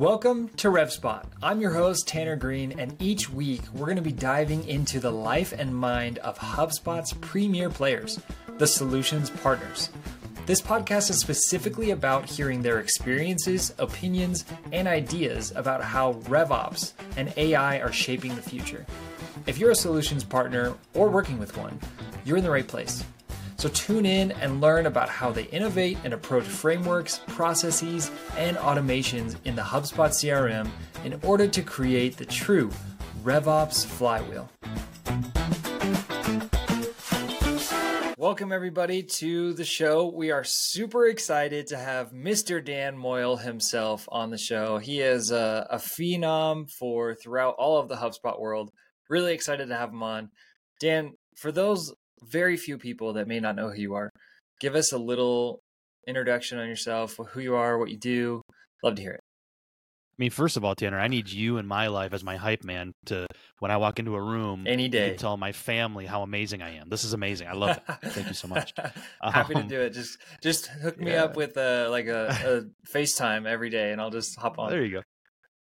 Welcome to RevSpot. I'm your host, Tanner Green, and each week we're going to be diving into the life and mind of HubSpot's premier players, the solutions partners. This podcast is specifically about hearing their experiences, opinions, and ideas about how RevOps and AI are shaping the future. If you're a solutions partner or working with one, you're in the right place. So tune in and learn about how they innovate and approach frameworks, processes, and automations in the HubSpot CRM in order to create the true RevOps flywheel. Welcome, everybody, to the show. We are super excited to have Mr. Dan Moyle himself on the show. He is a, a phenom for throughout all of the HubSpot world. Really excited to have him on. Dan, for those very few people that may not know who you are. Give us a little introduction on yourself, who you are, what you do. Love to hear it. I mean, first of all, Tanner, I need you in my life as my hype man to when I walk into a room any day tell my family how amazing I am. This is amazing. I love it. Thank you so much. Happy um, to do it. Just just hook me yeah. up with a like a, a FaceTime every day, and I'll just hop on. There you go.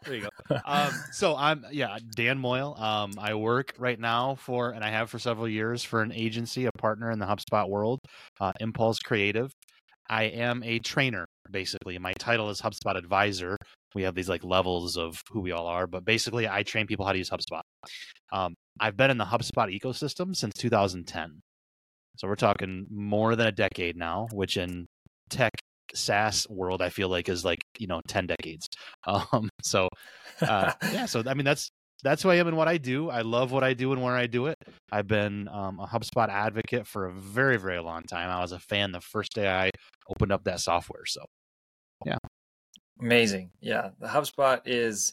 There you go. Um, so I'm yeah, Dan Moyle. Um, I work right now for, and I have for several years for an agency, a partner in the HubSpot world, uh, Impulse Creative. I am a trainer, basically. My title is HubSpot Advisor. We have these like levels of who we all are, but basically, I train people how to use HubSpot. Um, I've been in the HubSpot ecosystem since 2010. So we're talking more than a decade now, which in tech SaaS world, I feel like is like you know ten decades. Um, so uh, yeah, so I mean that's that's who I am and what I do. I love what I do and where I do it. I've been um, a HubSpot advocate for a very very long time. I was a fan the first day I opened up that software. So yeah, amazing. Yeah, the HubSpot is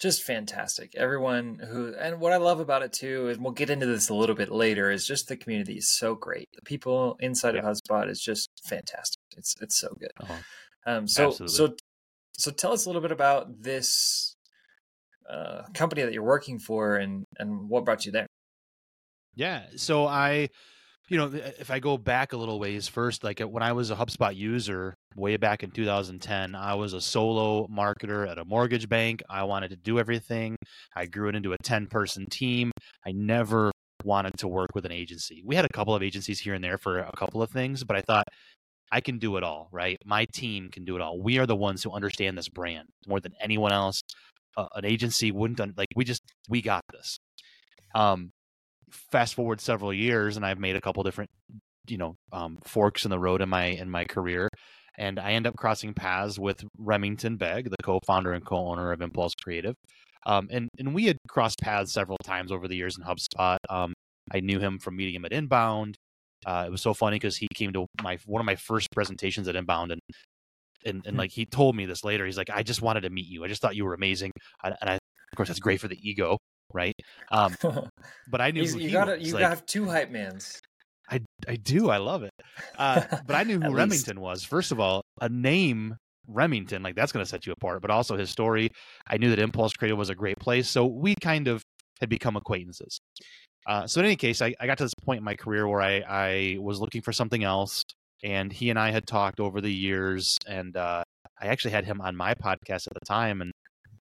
just fantastic. Everyone who and what I love about it too is we'll get into this a little bit later is just the community is so great. The people inside yeah. of HubSpot is just fantastic. It's it's so good. Uh-huh. Um, so Absolutely. so so tell us a little bit about this uh, company that you're working for and and what brought you there. Yeah, so I you know, if I go back a little ways first, like when I was a HubSpot user way back in 2010, I was a solo marketer at a mortgage bank. I wanted to do everything. I grew it into a 10 person team. I never wanted to work with an agency. We had a couple of agencies here and there for a couple of things, but I thought I can do it all, right? My team can do it all. We are the ones who understand this brand more than anyone else. Uh, an agency wouldn't like we just we got this. Um, fast forward several years and I've made a couple different you know um, forks in the road in my in my career and I end up crossing paths with Remington Begg, the co-founder and co-owner of Impulse Creative. Um, and and we had crossed paths several times over the years in HubSpot. Um, I knew him from meeting him at Inbound. Uh, it was so funny because he came to my one of my first presentations at Inbound, and and and hmm. like he told me this later. He's like, I just wanted to meet you. I just thought you were amazing, and I, of course that's great for the ego right? Um, but I knew you got you like, have two hype mans. I I do. I love it. Uh, but I knew who Remington was. First of all, a name Remington, like that's going to set you apart. But also his story. I knew that Impulse Creative was a great place, so we kind of had become acquaintances. Uh, so in any case, I, I got to this point in my career where I, I was looking for something else, and he and I had talked over the years, and uh, I actually had him on my podcast at the time, and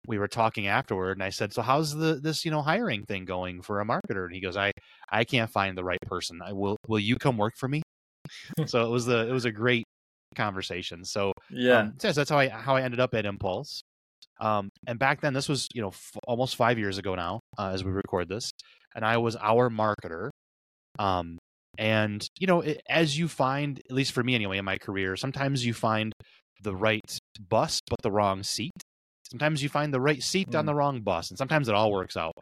we were talking afterward and I said, "So how's the this, you know, hiring thing going for a marketer?" And he goes, "I I can't find the right person. I will will you come work for me?" so it was the it was a great conversation. So yeah, um, so that's how I how I ended up at Impulse. Um, and back then, this was you know f- almost five years ago now, uh, as we record this, and I was our marketer. Um, and you know, it, as you find, at least for me anyway, in my career, sometimes you find the right bus but the wrong seat. Sometimes you find the right seat mm. on the wrong bus, and sometimes it all works out.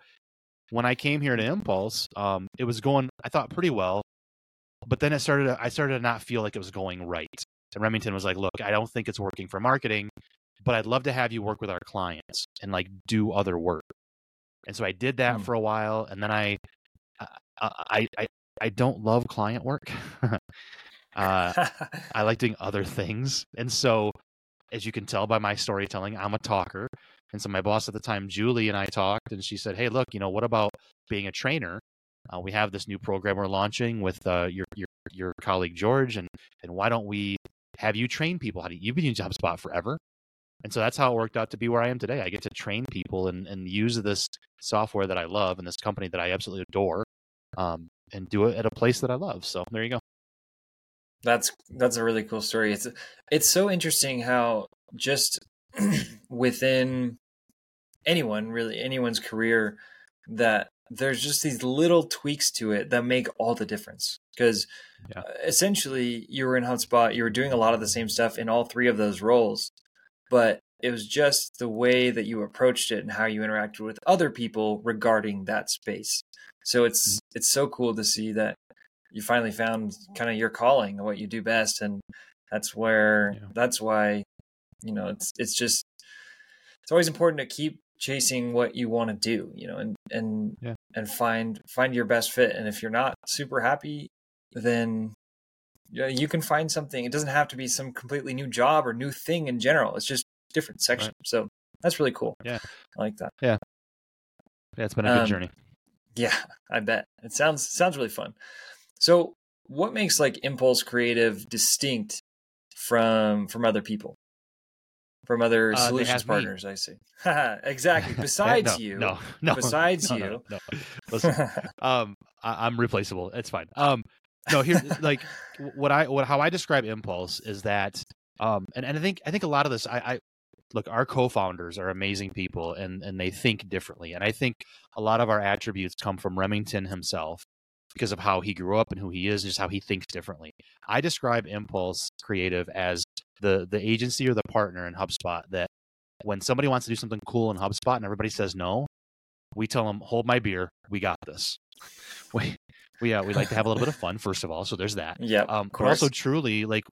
When I came here to Impulse, um, it was going, I thought, pretty well, but then it started. I started to not feel like it was going right. And Remington was like, "Look, I don't think it's working for marketing, but I'd love to have you work with our clients and like do other work." And so I did that mm. for a while, and then I, I, I, I don't love client work. uh, I like doing other things, and so as you can tell by my storytelling, I'm a talker. And so my boss at the time, Julie, and I talked, and she said, "Hey, look, you know, what about being a trainer? Uh, we have this new program we're launching with uh, your your your colleague George, and and why don't we have you train people? How do you, you've been using HubSpot forever? And so that's how it worked out to be where I am today. I get to train people and, and use this software that I love and this company that I absolutely adore um, and do it at a place that I love. So there you go. That's that's a really cool story. It's it's so interesting how just within anyone, really anyone's career that there's just these little tweaks to it that make all the difference. Because yeah. Uh, essentially, you were in HubSpot, you were doing a lot of the same stuff in all three of those roles, but it was just the way that you approached it and how you interacted with other people regarding that space. So it's mm-hmm. it's so cool to see that you finally found kind of your calling, and what you do best, and that's where yeah. that's why you know it's it's just it's always important to keep chasing what you want to do, you know, and and yeah. and find find your best fit. And if you're not super happy, then you, can find something. It doesn't have to be some completely new job or new thing in general. It's just different section. Right. So that's really cool. Yeah, I like that. Yeah, yeah, it's been a good um, journey. Yeah, I bet it sounds sounds really fun. So, what makes like Impulse Creative distinct from from other people? From other uh, solutions partners, me. I see. exactly. Besides no, you, no, no, besides no, you, no, Listen, um, I, am replaceable. It's fine. Um, no, here, like what I, what how I describe Impulse is that, um, and, and I think I think a lot of this, I, I look, our co-founders are amazing people, and and they think differently, and I think a lot of our attributes come from Remington himself, because of how he grew up and who he is, just how he thinks differently. I describe Impulse Creative as the the agency or the partner in HubSpot that when somebody wants to do something cool in HubSpot and everybody says no, we tell them, "Hold my beer, we got this." We we uh, we like to have a little bit of fun first of all, so there's that. Yeah, um, but also truly like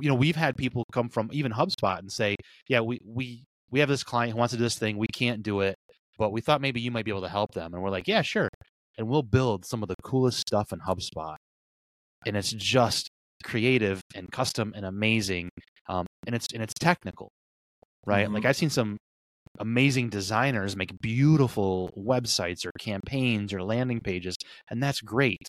you know we've had people come from even HubSpot and say, "Yeah, we we we have this client who wants to do this thing, we can't do it." But we thought maybe you might be able to help them. And we're like, yeah, sure and we'll build some of the coolest stuff in HubSpot. And it's just creative and custom and amazing. Um, and it's and it's technical, right? Mm-hmm. Like I've seen some amazing designers make beautiful websites or campaigns or landing pages, and that's great.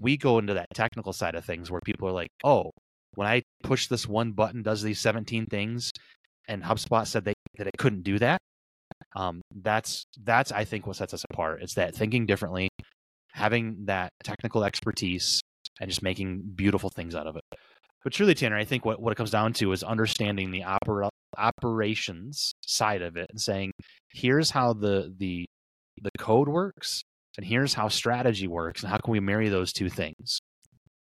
We go into that technical side of things where people are like, "Oh, when I push this one button, does these 17 things," and HubSpot said they that it couldn't do that. Um, that's that's I think what sets us apart. It's that thinking differently, having that technical expertise, and just making beautiful things out of it. But truly, Tanner, I think what, what it comes down to is understanding the opera, operations side of it and saying, here's how the the the code works, and here's how strategy works, and how can we marry those two things,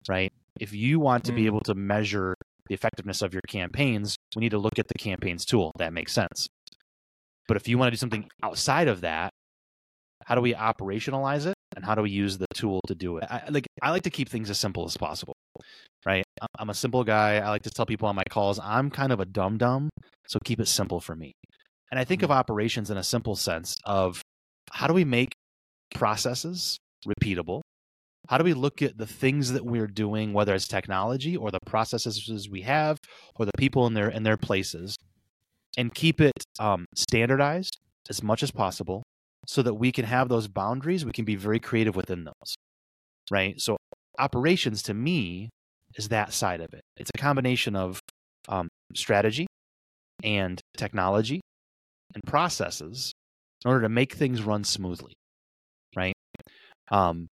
right? If you want to be mm. able to measure the effectiveness of your campaigns, we need to look at the campaigns tool. That makes sense. But if you want to do something outside of that, how do we operationalize it and how do we use the tool to do it? I, like I like to keep things as simple as possible. I'm a simple guy. I like to tell people on my calls, I'm kind of a dumb dumb, so keep it simple for me. And I think of mm. operations in a simple sense of how do we make processes repeatable? How do we look at the things that we're doing, whether it's technology or the processes we have or the people in their in their places, and keep it um, standardized as much as possible so that we can have those boundaries. We can be very creative within those. Right. So, operations to me is that side of it. It's a combination of um, strategy and technology and processes in order to make things run smoothly. Right. Um,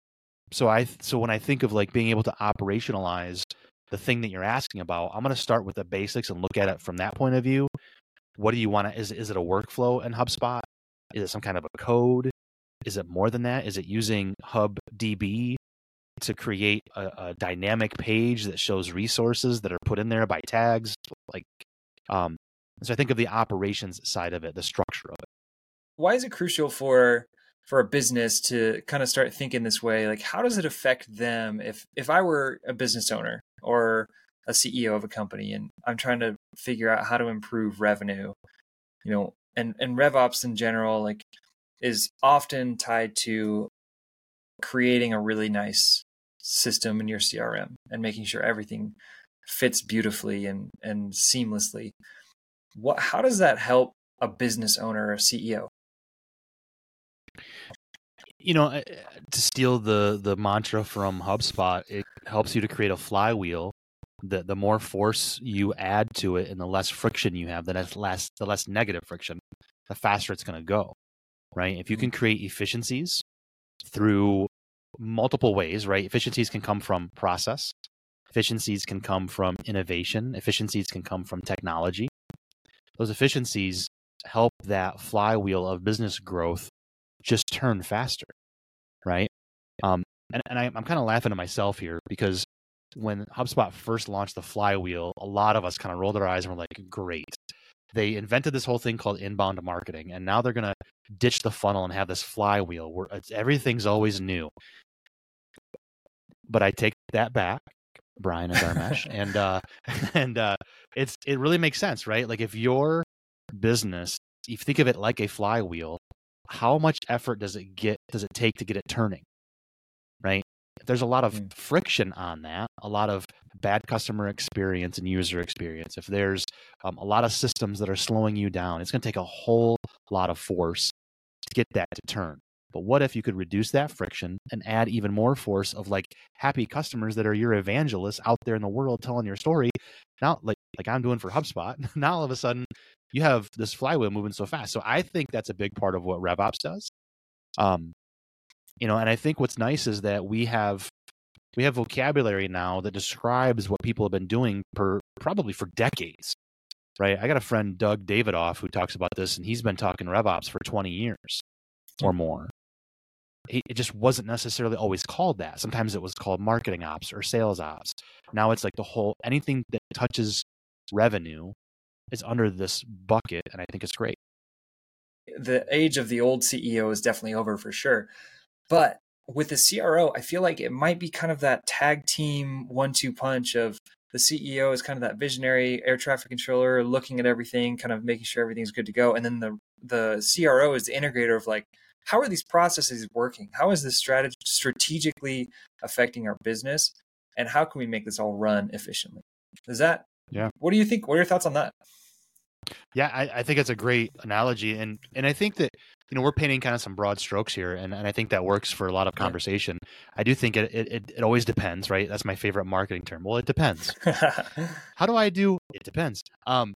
so I so when I think of like being able to operationalize the thing that you're asking about, I'm going to start with the basics and look at it from that point of view what do you want to is is it a workflow in HubSpot? Is it some kind of a code? Is it more than that? Is it using HubDB to create a, a dynamic page that shows resources that are put in there by tags? Like, um, so I think of the operations side of it, the structure of it. Why is it crucial for for a business to kind of start thinking this way? Like, how does it affect them? If if I were a business owner or a CEO of a company and I'm trying to figure out how to improve revenue, you know, and, and RevOps in general, like is often tied to creating a really nice system in your CRM and making sure everything fits beautifully and, and seamlessly. What, how does that help a business owner or a CEO? you know uh, to steal the the mantra from hubspot it helps you to create a flywheel the the more force you add to it and the less friction you have, the less the less negative friction, the faster it's going to go. Right? If you mm-hmm. can create efficiencies through multiple ways, right? Efficiencies can come from process, efficiencies can come from innovation, efficiencies can come from technology. Those efficiencies help that flywheel of business growth just turn faster, right? Um, and, and I, I'm kind of laughing to myself here because when HubSpot first launched the flywheel, a lot of us kind of rolled our eyes and were like, great. They invented this whole thing called inbound marketing, and now they're going to ditch the funnel and have this flywheel where everything's always new. But I take that back, Brian and Dharmesh, and uh, and uh, it's it really makes sense, right? Like if your business, if you think of it like a flywheel, how much effort does it get? Does it take to get it turning? Right? there's a lot of mm. friction on that, a lot of bad customer experience and user experience, if there's um, a lot of systems that are slowing you down, it's going to take a whole lot of force to get that to turn. But what if you could reduce that friction and add even more force of like happy customers that are your evangelists out there in the world telling your story? Now, like like I'm doing for HubSpot, now all of a sudden you have this flywheel moving so fast. So I think that's a big part of what RevOps does. Um, you know and i think what's nice is that we have we have vocabulary now that describes what people have been doing per probably for decades right? I got a friend doug davidoff who talks about this and he's been talking revops for 20 years or more. It just wasn't necessarily always called that. Sometimes it was called marketing ops or sales ops. Now it's like the whole anything that touches revenue is under this bucket and i think it's great. The age of the old ceo is definitely over for sure. But with the CRO, I feel like it might be kind of that tag team one two punch of the CEO is kind of that visionary air traffic controller looking at everything, kind of making sure everything's good to go. And then the the CRO is the integrator of like, how are these processes working? How is this strategy strategically affecting our business? And how can we make this all run efficiently? Is that yeah? What do you think? What are your thoughts on that? Yeah, I, I think it's a great analogy, and and I think that you know we're painting kind of some broad strokes here, and, and I think that works for a lot of conversation. I do think it, it it always depends, right? That's my favorite marketing term. Well, it depends. How do I do? It depends. Um,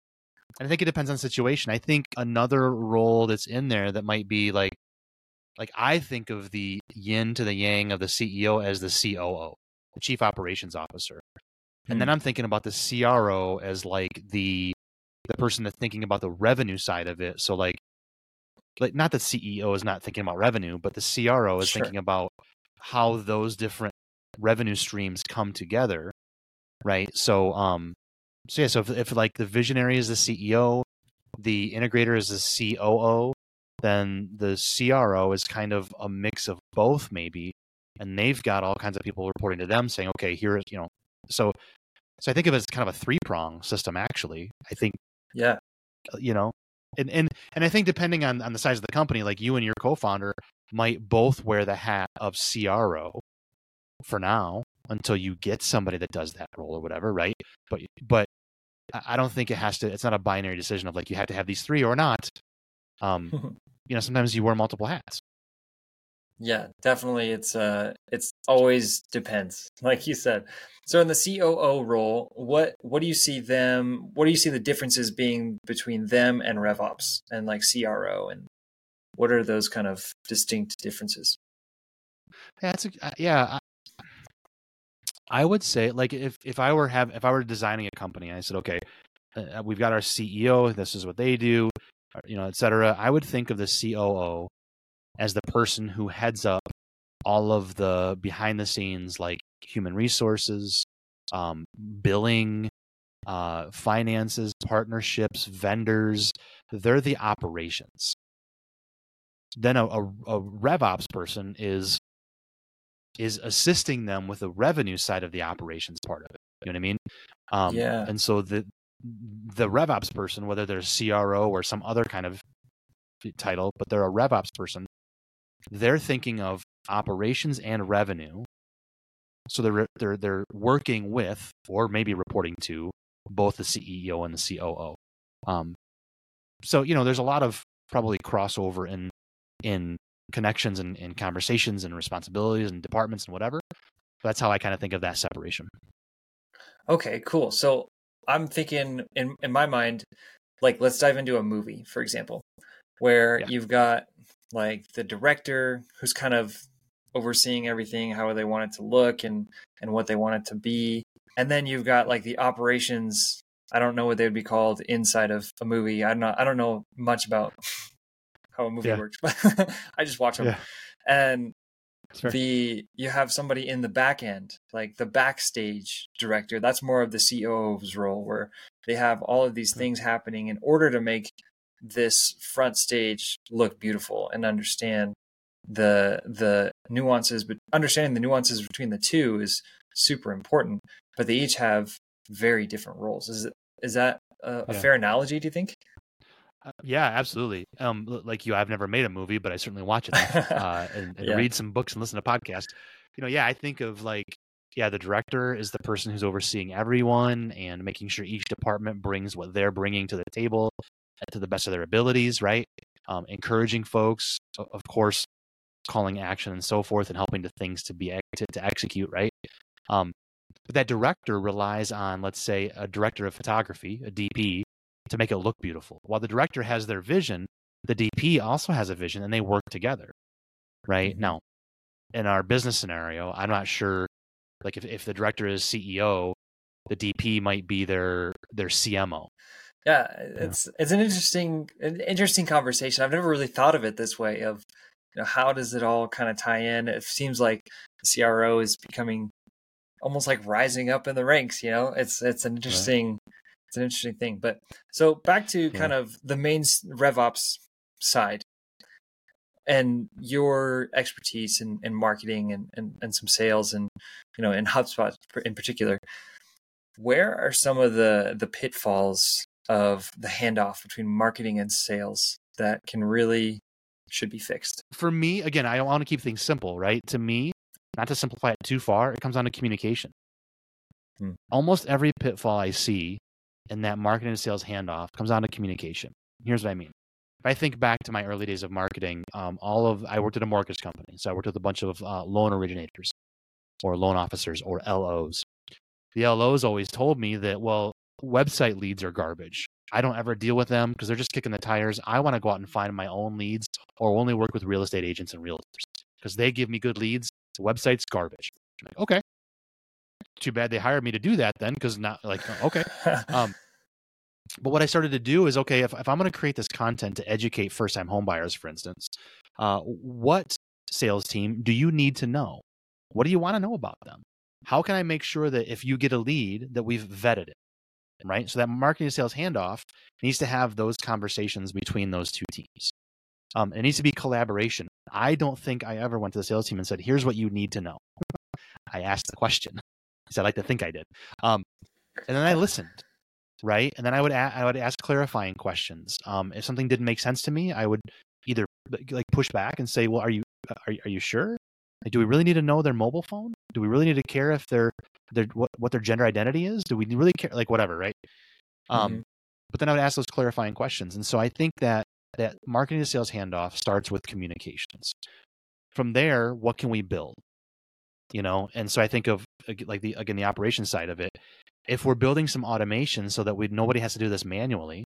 I think it depends on situation. I think another role that's in there that might be like, like I think of the yin to the yang of the CEO as the COO, the Chief Operations Officer, and then hmm. I'm thinking about the CRO as like the the person that's thinking about the revenue side of it. So like like not the CEO is not thinking about revenue, but the CRO is sure. thinking about how those different revenue streams come together. Right. So um so yeah, so if, if like the visionary is the CEO, the integrator is the COO, then the CRO is kind of a mix of both maybe. And they've got all kinds of people reporting to them saying, okay, here is, you know, so so I think of it as kind of a three prong system. Actually, I think yeah. Uh, you know, and and and I think depending on on the size of the company, like you and your co-founder might both wear the hat of CRO for now until you get somebody that does that role or whatever, right? But but I don't think it has to. It's not a binary decision of like you have to have these three or not. Um, you know, sometimes you wear multiple hats. Yeah, definitely. It's uh, it's always depends, like you said. So in the COO role, what what do you see them? What do you see the differences being between them and RevOps and like CRO, and what are those kind of distinct differences? Yeah, that's a, uh, yeah. I, I would say like if if I were have if I were designing a company, I said, okay, uh, we've got our CEO. This is what they do, uh, you know, et cetera. I would think of the COO as the person who heads up all of the behind the scenes like human resources um, billing uh, finances partnerships vendors they're the operations. Then a, a, a revops person is is assisting them with the revenue side of the operations part of it you know what i mean? Um, yeah. and so the the revops person whether they're cro or some other kind of title but they're a revops person they're thinking of operations and revenue. So they're they're they're working with or maybe reporting to both the CEO and the COO. Um, so you know, there's a lot of probably crossover in in connections and, and conversations and responsibilities and departments and whatever. That's how I kind of think of that separation. Okay, cool. So I'm thinking in in my mind, like let's dive into a movie, for example, where Yeah. you've got like the director who's kind of overseeing everything, how they want it to look and and what they want it to be. And then you've got like the operations I don't know what they would be called inside of a movie. I'm not I don't know much about how a movie Yeah. works, but I just watch them. Yeah. And the you have somebody in the back end like the backstage director that's more of the COO's role where they have all of these mm-hmm. things happening in order to make this front stage look beautiful and understand the the nuances but understanding the nuances between the two is super important but they each have very different roles is it is that a, a Yeah. fair analogy do you think Uh, yeah, absolutely. Um, like you, I've never made a movie, but I certainly watch it uh, and, and Yeah. read some books and listen to podcasts. You know, yeah, I think of like, yeah, the director is the person who's overseeing everyone and making sure each department brings what they're bringing to the table to the best of their abilities, right? Um, encouraging folks, of course, calling action and so forth, and helping to things to be to, to execute, right? Um, but that director relies on, let's say, a director of photography, a DP, to make it look beautiful. While the director has their vision, the DP also has a vision and they work together. Right? Mhm. Now, in our business scenario, I'm not sure like if, if the director is CEO, the DP might be their their CMO. Yeah, it's it's an interesting an interesting conversation. I've never really thought of it this way of you know how does it all kind of tie in? It seems like the CRO is becoming almost like rising up in the ranks, you know? It's it's an interesting it's an interesting thing. But so back to kind of the main RevOps side and your expertise in, in marketing and, and, and some sales and you know in HubSpot in particular. Where are some of the the pitfalls of the handoff between marketing and sales that can really should be fixed? For me, again, I want to keep things simple, right? To me, not to simplify it too far, it comes down to communication. Hmm. Almost every pitfall I see in that marketing and sales handoff comes down to communication. Here's what I mean. If I think back to my early days of marketing, um, all of I worked at a mortgage company, so I worked with a bunch of uh, loan originators, or loan officers, or LOs. The LOs always told me that well, website leads are garbage. I don't ever deal with them because they're just kicking the tires. I want to go out and find my own leads, or only work with real estate agents and realtors because they give me good leads. The website's garbage. Like, okay. Too bad they hired me to do that then, because not like okay. Um, but what I started to do is okay, if, if I'm going to create this content to educate first time homebuyers, for instance, uh, what sales team do you need to know? What do you want to know about them? How can I make sure that if you get a lead, that we've vetted it? Right. So that marketing sales handoff needs to have those conversations between those two teams. Um, it needs to be collaboration. I don't think I ever went to the sales team and said, here's what you need to know. I asked the question. I like to think I did. Um, and then I listened right? And then I would a- I would ask clarifying questions. Um, if something didn't make sense to me, I would either like push back and say, "Well, are you are, you- are you sure? Like, do we really need to know their mobile phone? Do we really need to care if their their what, what their gender identity is? Do we really care? Like whatever, right? Um, Mhm. but then I would ask those clarifying questions, and so I think that that marketing to sales handoff starts with communications. From there, what can we build? You know, and so I think of like the again the operation side of it if we're building some automation so that we nobody has to do this manually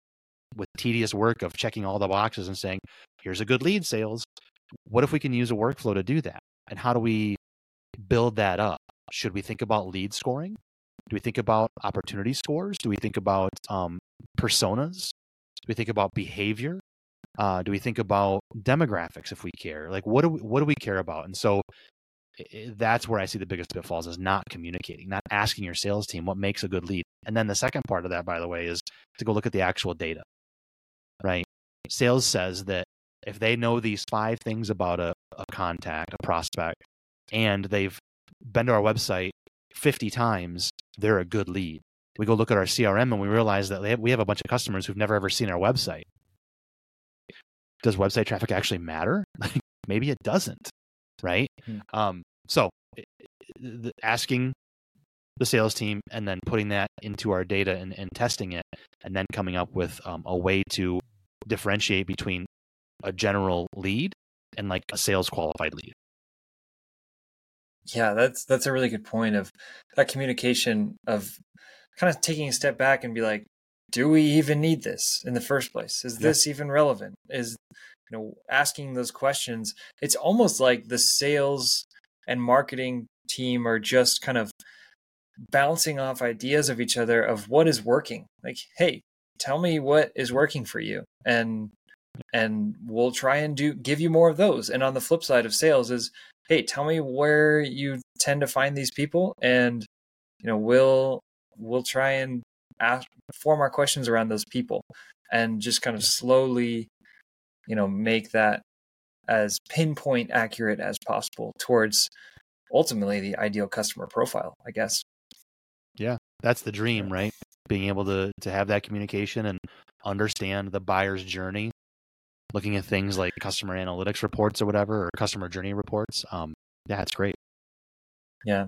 with tedious work of checking all the boxes and saying here's a good lead sales what if we can use a workflow to do that and how do we build that up? Should we think about lead scoring? Do we think about opportunity scores? Do we think about um, personas? Do we think about behavior? Uh, do we think about demographics if we care? Like what do we, what do we care about? And so that's where I see the biggest pitfalls is not communicating, not asking your sales team what makes a good lead. And then the second part of that, by the way, is to go look at the actual data, right? Sales says that if they know these five things about a, a contact, a prospect, and they've been to our website 50 times, they're a good lead. We go look at our CRM and we realize that they have, we have a bunch of customers who've never ever seen our website. Does website traffic actually matter? Like maybe it doesn't, right? Hmm. Um, so the, asking the sales team and then putting that into our data and, and testing it, and then coming up with um, a way to differentiate between a general lead and like a sales qualified lead. Yeah, that's that's a really good point of that communication of kind of taking a step back and be like, do we even need this in the first place? Is yeah. this even relevant? Is you know asking those questions? It's almost like the sales and marketing team are just kind of bouncing off ideas of each other of what is working. Like, hey, tell me what is working for you and and we'll try and do give you more of those. And on the flip side of sales is hey, tell me where you tend to find these people, and you know we'll we'll try and ask, form our questions around those people, and just kind of slowly, you know, make that as pinpoint accurate as possible towards ultimately the ideal customer profile, I guess. Yeah, that's the dream, right? Being able to to have that communication and understand the buyer's journey looking at things like customer analytics reports or whatever, or customer journey reports. Um, yeah, it's great. Yeah.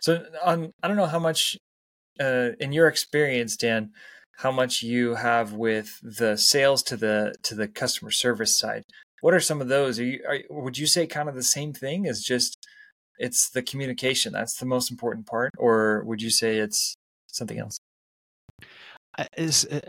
So on, I don't know how much, uh, in your experience, Dan, how much you have with the sales to the to the customer service side. What are some of those? Are you are, would you say kind of the same thing as just it's the communication that's the most important part, or would you say it's something else? Is uh,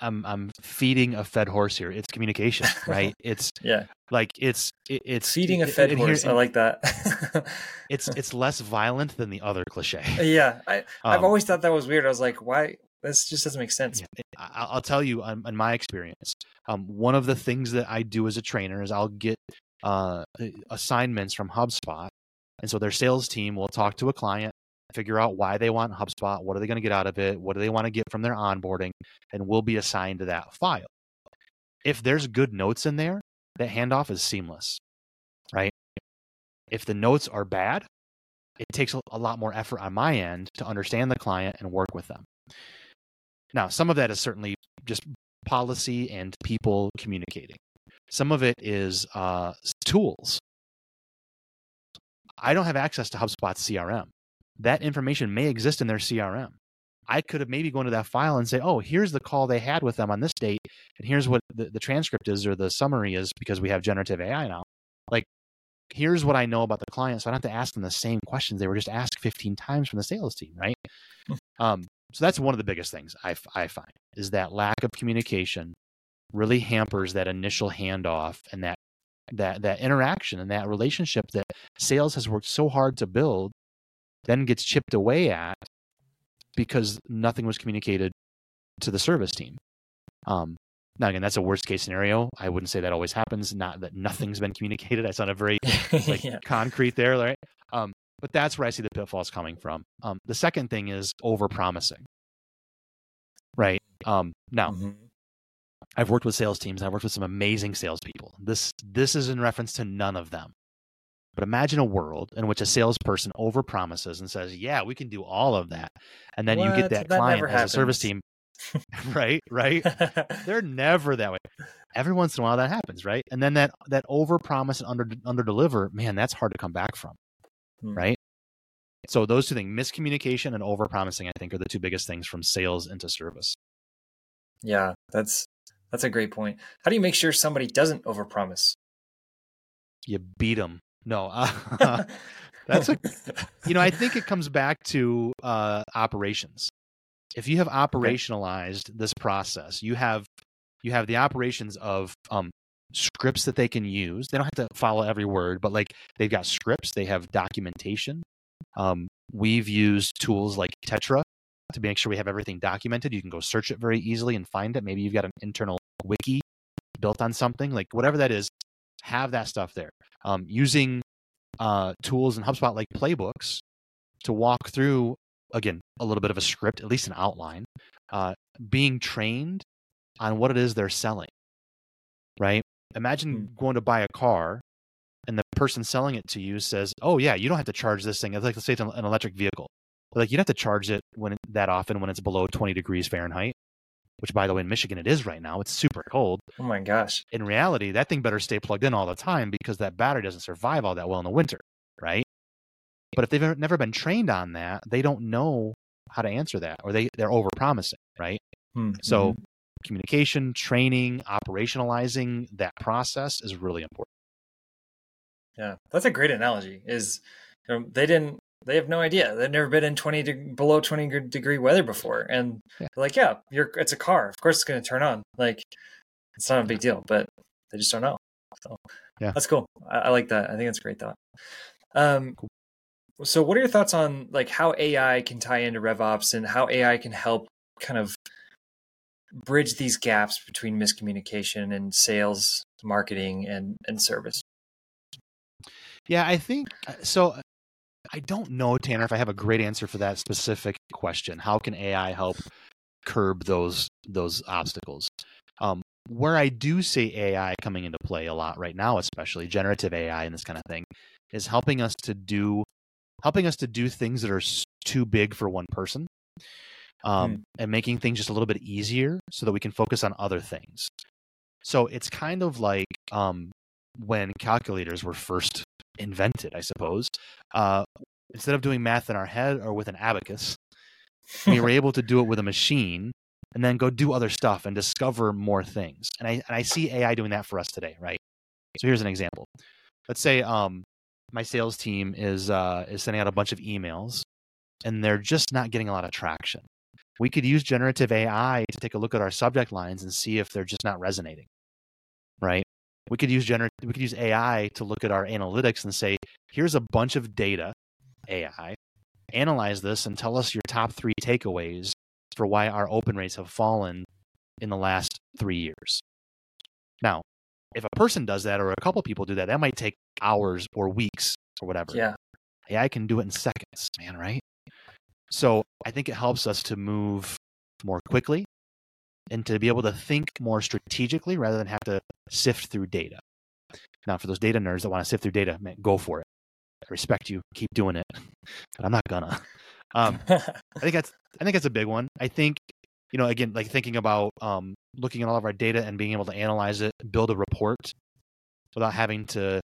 I'm I'm feeding a fed horse here. It's communication, right? It's yeah, like it's it, it's feeding a fed horse. Here, I like that. it's it's less violent than the other cliche. Yeah, I I've um, always thought that was weird. I was like, why? This just doesn't make sense. Yeah, I'll tell you, in my experience, um, one of the things that I do as a trainer is I'll get uh, assignments from HubSpot, and so their sales team will talk to a client figure out why they want HubSpot, what are they going to get out of it, what do they want to get from their onboarding, and we'll be assigned to that file. If there's good notes in there, that handoff is seamless, right? If the notes are bad, it takes a lot more effort on my end to understand the client and work with them. Now, some of that is certainly just policy and people communicating. Some of it is uh, tools. I don't have access to HubSpot's CRM that information may exist in their CRM. I could have maybe gone to that file and say, oh, here's the call they had with them on this date, and here's what the, the transcript is or the summary is because we have generative AI now. Like, here's what I know about the client. So I don't have to ask them the same questions they were just asked 15 times from the sales team, right? Hmm. um, so that's one of the biggest things I, I find is that lack of communication really hampers that initial handoff and that that that interaction and that relationship that sales has worked so hard to build then gets chipped away at because nothing was communicated to the service team. Um, now, again, that's a worst case scenario. I wouldn't say that always happens. Not that nothing's been communicated. I sound a very like yeah. concrete there, right? Um, but that's where I see the pitfalls coming from. Um, the second thing is over promising, right? Um, now, mm-hmm. I've worked with sales teams. I've worked with some amazing salespeople. This this is in reference to none of them. But imagine a world in which a salesperson overpromises and says, "Yeah, we can do all of that," and then what? you get that, that client as a service team. right, right. They're never that way. Every once in a while, that happens, right? And then that that overpromise and under under deliver, man, that's hard to come back from, hmm. right? So those two things, miscommunication and overpromising, I think, are the two biggest things from sales into service. Yeah, that's that's a great point. How do you make sure somebody doesn't overpromise? You beat them no, uh, that's a. You know, I think it comes back to uh, operations. If you have operationalized okay. this process, you have you have the operations of um, scripts that they can use. They don't have to follow every word, but like they've got scripts, they have documentation. Um, we've used tools like Tettra to make sure we have everything documented. You can go search it very easily and find it. Maybe you've got an internal wiki built on something, like whatever that is, have that stuff there. Um, using uh, tools in HubSpot like playbooks to walk through, again, a little bit of a script, at least an outline, uh, being trained on what it is they're selling, right? Imagine hmm. going to buy a car and the person selling it to you says, "Oh yeah, you don't have to charge this thing." It's like let's say it's an electric vehicle, but like you don't have to charge it when that often when it's below 20 degrees Fahrenheit which by the way in Michigan it is right now. It's super cold. Oh my gosh. In reality, that thing better stay plugged in all the time because that battery doesn't survive all that well in the winter, right? But if they've never been trained on that, they don't know how to answer that or they they're over promising, right? Hmm, mm-hmm. So communication, training, operationalizing that process is really important. Yeah, that's a great analogy. Is um, they didn't they have no idea. They've never been in 20 de- below 20 degree weather before. And yeah. like, yeah, you're, it's a car. Of course it's going to turn on. Like, it's not a big deal, but they just don't know. So yeah, that's cool. I, I like that. I think that's a great thought. Um, cool. so what are your thoughts on like how AI can tie into RevOps and how AI can help kind of bridge these gaps between miscommunication and sales, marketing, and and service? Yeah, I think uh, so. I don't know, Tanner, if I have a great answer for that specific question. How can AI help curb those those obstacles? Um, where I do see AI coming into play a lot right now, especially generative AI and this kind of thing, is helping us to do helping us to do things that are too big for one person, um, mm. and making things just a little bit easier so that we can focus on other things. So it's kind of like um, when calculators were first invented, I suppose. Uh, instead of doing math in our head or with an abacus, we were able to do it with a machine and then go do other stuff and discover more things. And I and I see AI doing that for us today, right? So here's an example. Let's say um, my sales team is uh, is sending out a bunch of emails, and they're just not getting a lot of traction. We could use generative AI to take a look at our subject lines and see if they're just not resonating, right? We could use gener- we could use AI to look at our analytics and say, here's a bunch of data, AI, analyze this and tell us your top three takeaways for why our open rates have fallen in the last three years. Now, if a person does that or a couple people do that, that might take hours or weeks or whatever. Yeah. AI can do it in seconds, man, right? So I think it helps us to move more quickly and to be able to think more strategically rather than have to sift through data. Now, for those data nerds that want to sift through data, man, go for it. I respect you. Keep doing it, but I'm not gonna. Um, I think that's I think that's a big one. I think you know again, like thinking about um, looking at all of our data and being able to analyze it, build a report without having to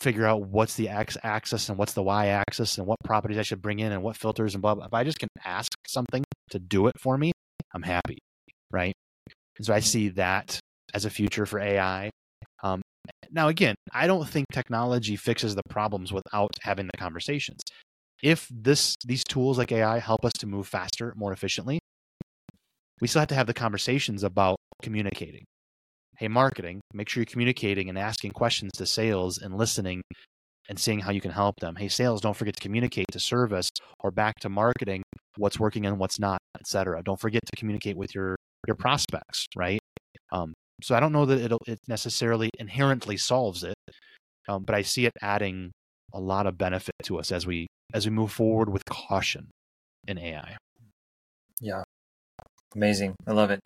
figure out what's the x axis and what's the y axis and what properties I should bring in and what filters and blah blah. If I just can ask something to do it for me, I'm happy right? And so I see that as a future for AI. Um, now, again, I don't think technology fixes the problems without having the conversations. If this these tools like AI help us to move faster, more efficiently, we still have to have the conversations about communicating. Hey, marketing, make sure you're communicating and asking questions to sales and listening and seeing how you can help them. Hey, sales, don't forget to communicate to service or back to marketing what's working and what's not, etc. Don't forget to communicate with your your prospects, right? Um, so I don't know that it'll, it necessarily inherently solves it, um, but I see it adding a lot of benefit to us as we as we move forward with caution in AI. Yeah, amazing. I love it,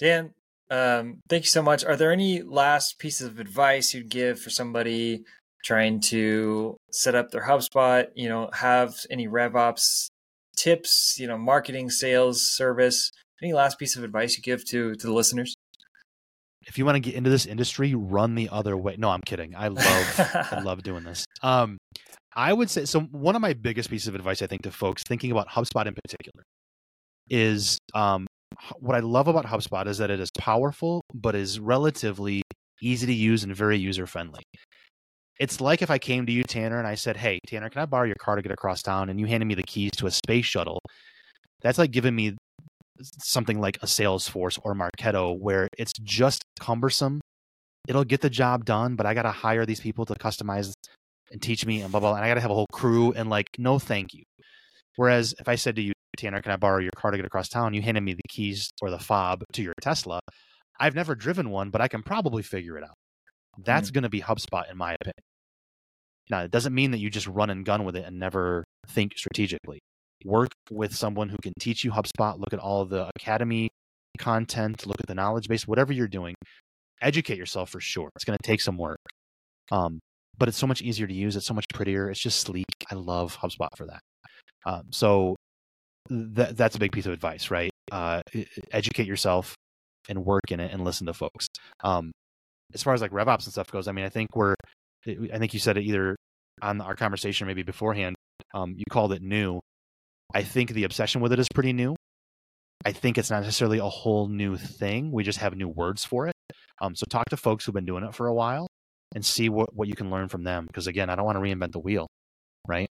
Dan. Um, thank you so much. Are there any last pieces of advice you'd give for somebody trying to set up their HubSpot? You know, have any RevOps tips? You know, marketing, sales, service any last piece of advice you give to to the listeners? If you want to get into this industry, run the other way. No, I'm kidding. I love I love doing this. Um, I would say so. One of my biggest pieces of advice I think to folks thinking about HubSpot in particular is um, what I love about HubSpot is that it is powerful, but is relatively easy to use and very user friendly. It's like if I came to you, Tanner, and I said, Hey, Tanner, can I borrow your car to get across town? And you handed me the keys to a space shuttle. That's like giving me something like a Salesforce or Marketo where it's just cumbersome. It'll get the job done, but I got to hire these people to customize and teach me and blah, blah, blah. And I got to have a whole crew and like, no, thank you. Whereas if I said to you, Tanner, can I borrow your car to get across town? You handed me the keys or the fob to your Tesla. I've never driven one, but I can probably figure it out. That's mm-hmm. going to be HubSpot, in my opinion. Now, it doesn't mean that you just run and gun with it and never think strategically work with someone who can teach you HubSpot, look at all the academy content, look at the knowledge base, whatever you're doing, educate yourself for sure. It's going to take some work. Um, but it's so much easier to use. It's so much prettier. It's just sleek. I love HubSpot for that. Um, so that, that's a big piece of advice, right? Uh, educate yourself and work in it and listen to folks. Um, as far as like RevOps and stuff goes, I mean, I think we're, I think you said it either on our conversation, maybe beforehand. Um, you called it new. I think the obsession with it is pretty new. I think it's not necessarily a whole new thing. We just have new words for it. Um, so talk to folks who've been doing it for a while and see what, what you can learn from them. Because again, I don't want to reinvent the wheel. right?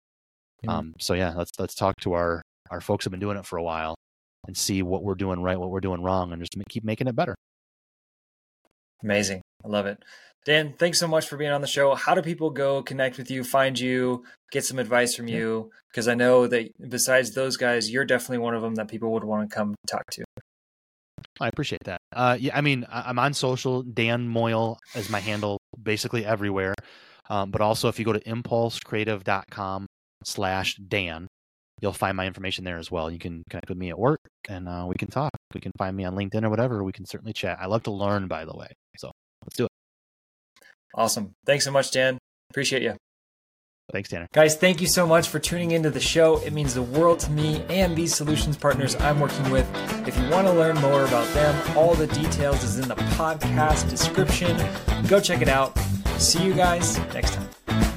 Mm-hmm. Um, so yeah, let's let's talk to our our folks who've been doing it for a while and see what we're doing right, what we're doing wrong, and just keep making it better. Amazing, I love it. Dan, thanks so much for being on the show. How do people go connect with you, find you, get some advice from you? Because I know that besides those guys, you're definitely one of them that people would want to come talk to. I appreciate that. Uh, yeah, I mean, I'm on social. Dan Moyle is my handle, basically everywhere. Um, but also, if you go to impulsecreative.com slash Dan, you'll find my information there as well. You can connect with me at work, and uh, we can talk. We can find me on LinkedIn or whatever. We can certainly chat. I love to learn, by the way. So let's do it. Awesome. Thanks so much, Dan. Appreciate you. Thanks, Tanner. Guys, thank you so much for tuning into the show. It means the world to me and these solutions partners I'm working with. If you want to learn more about them, all the details is in the podcast description. Go check it out. See you guys next time.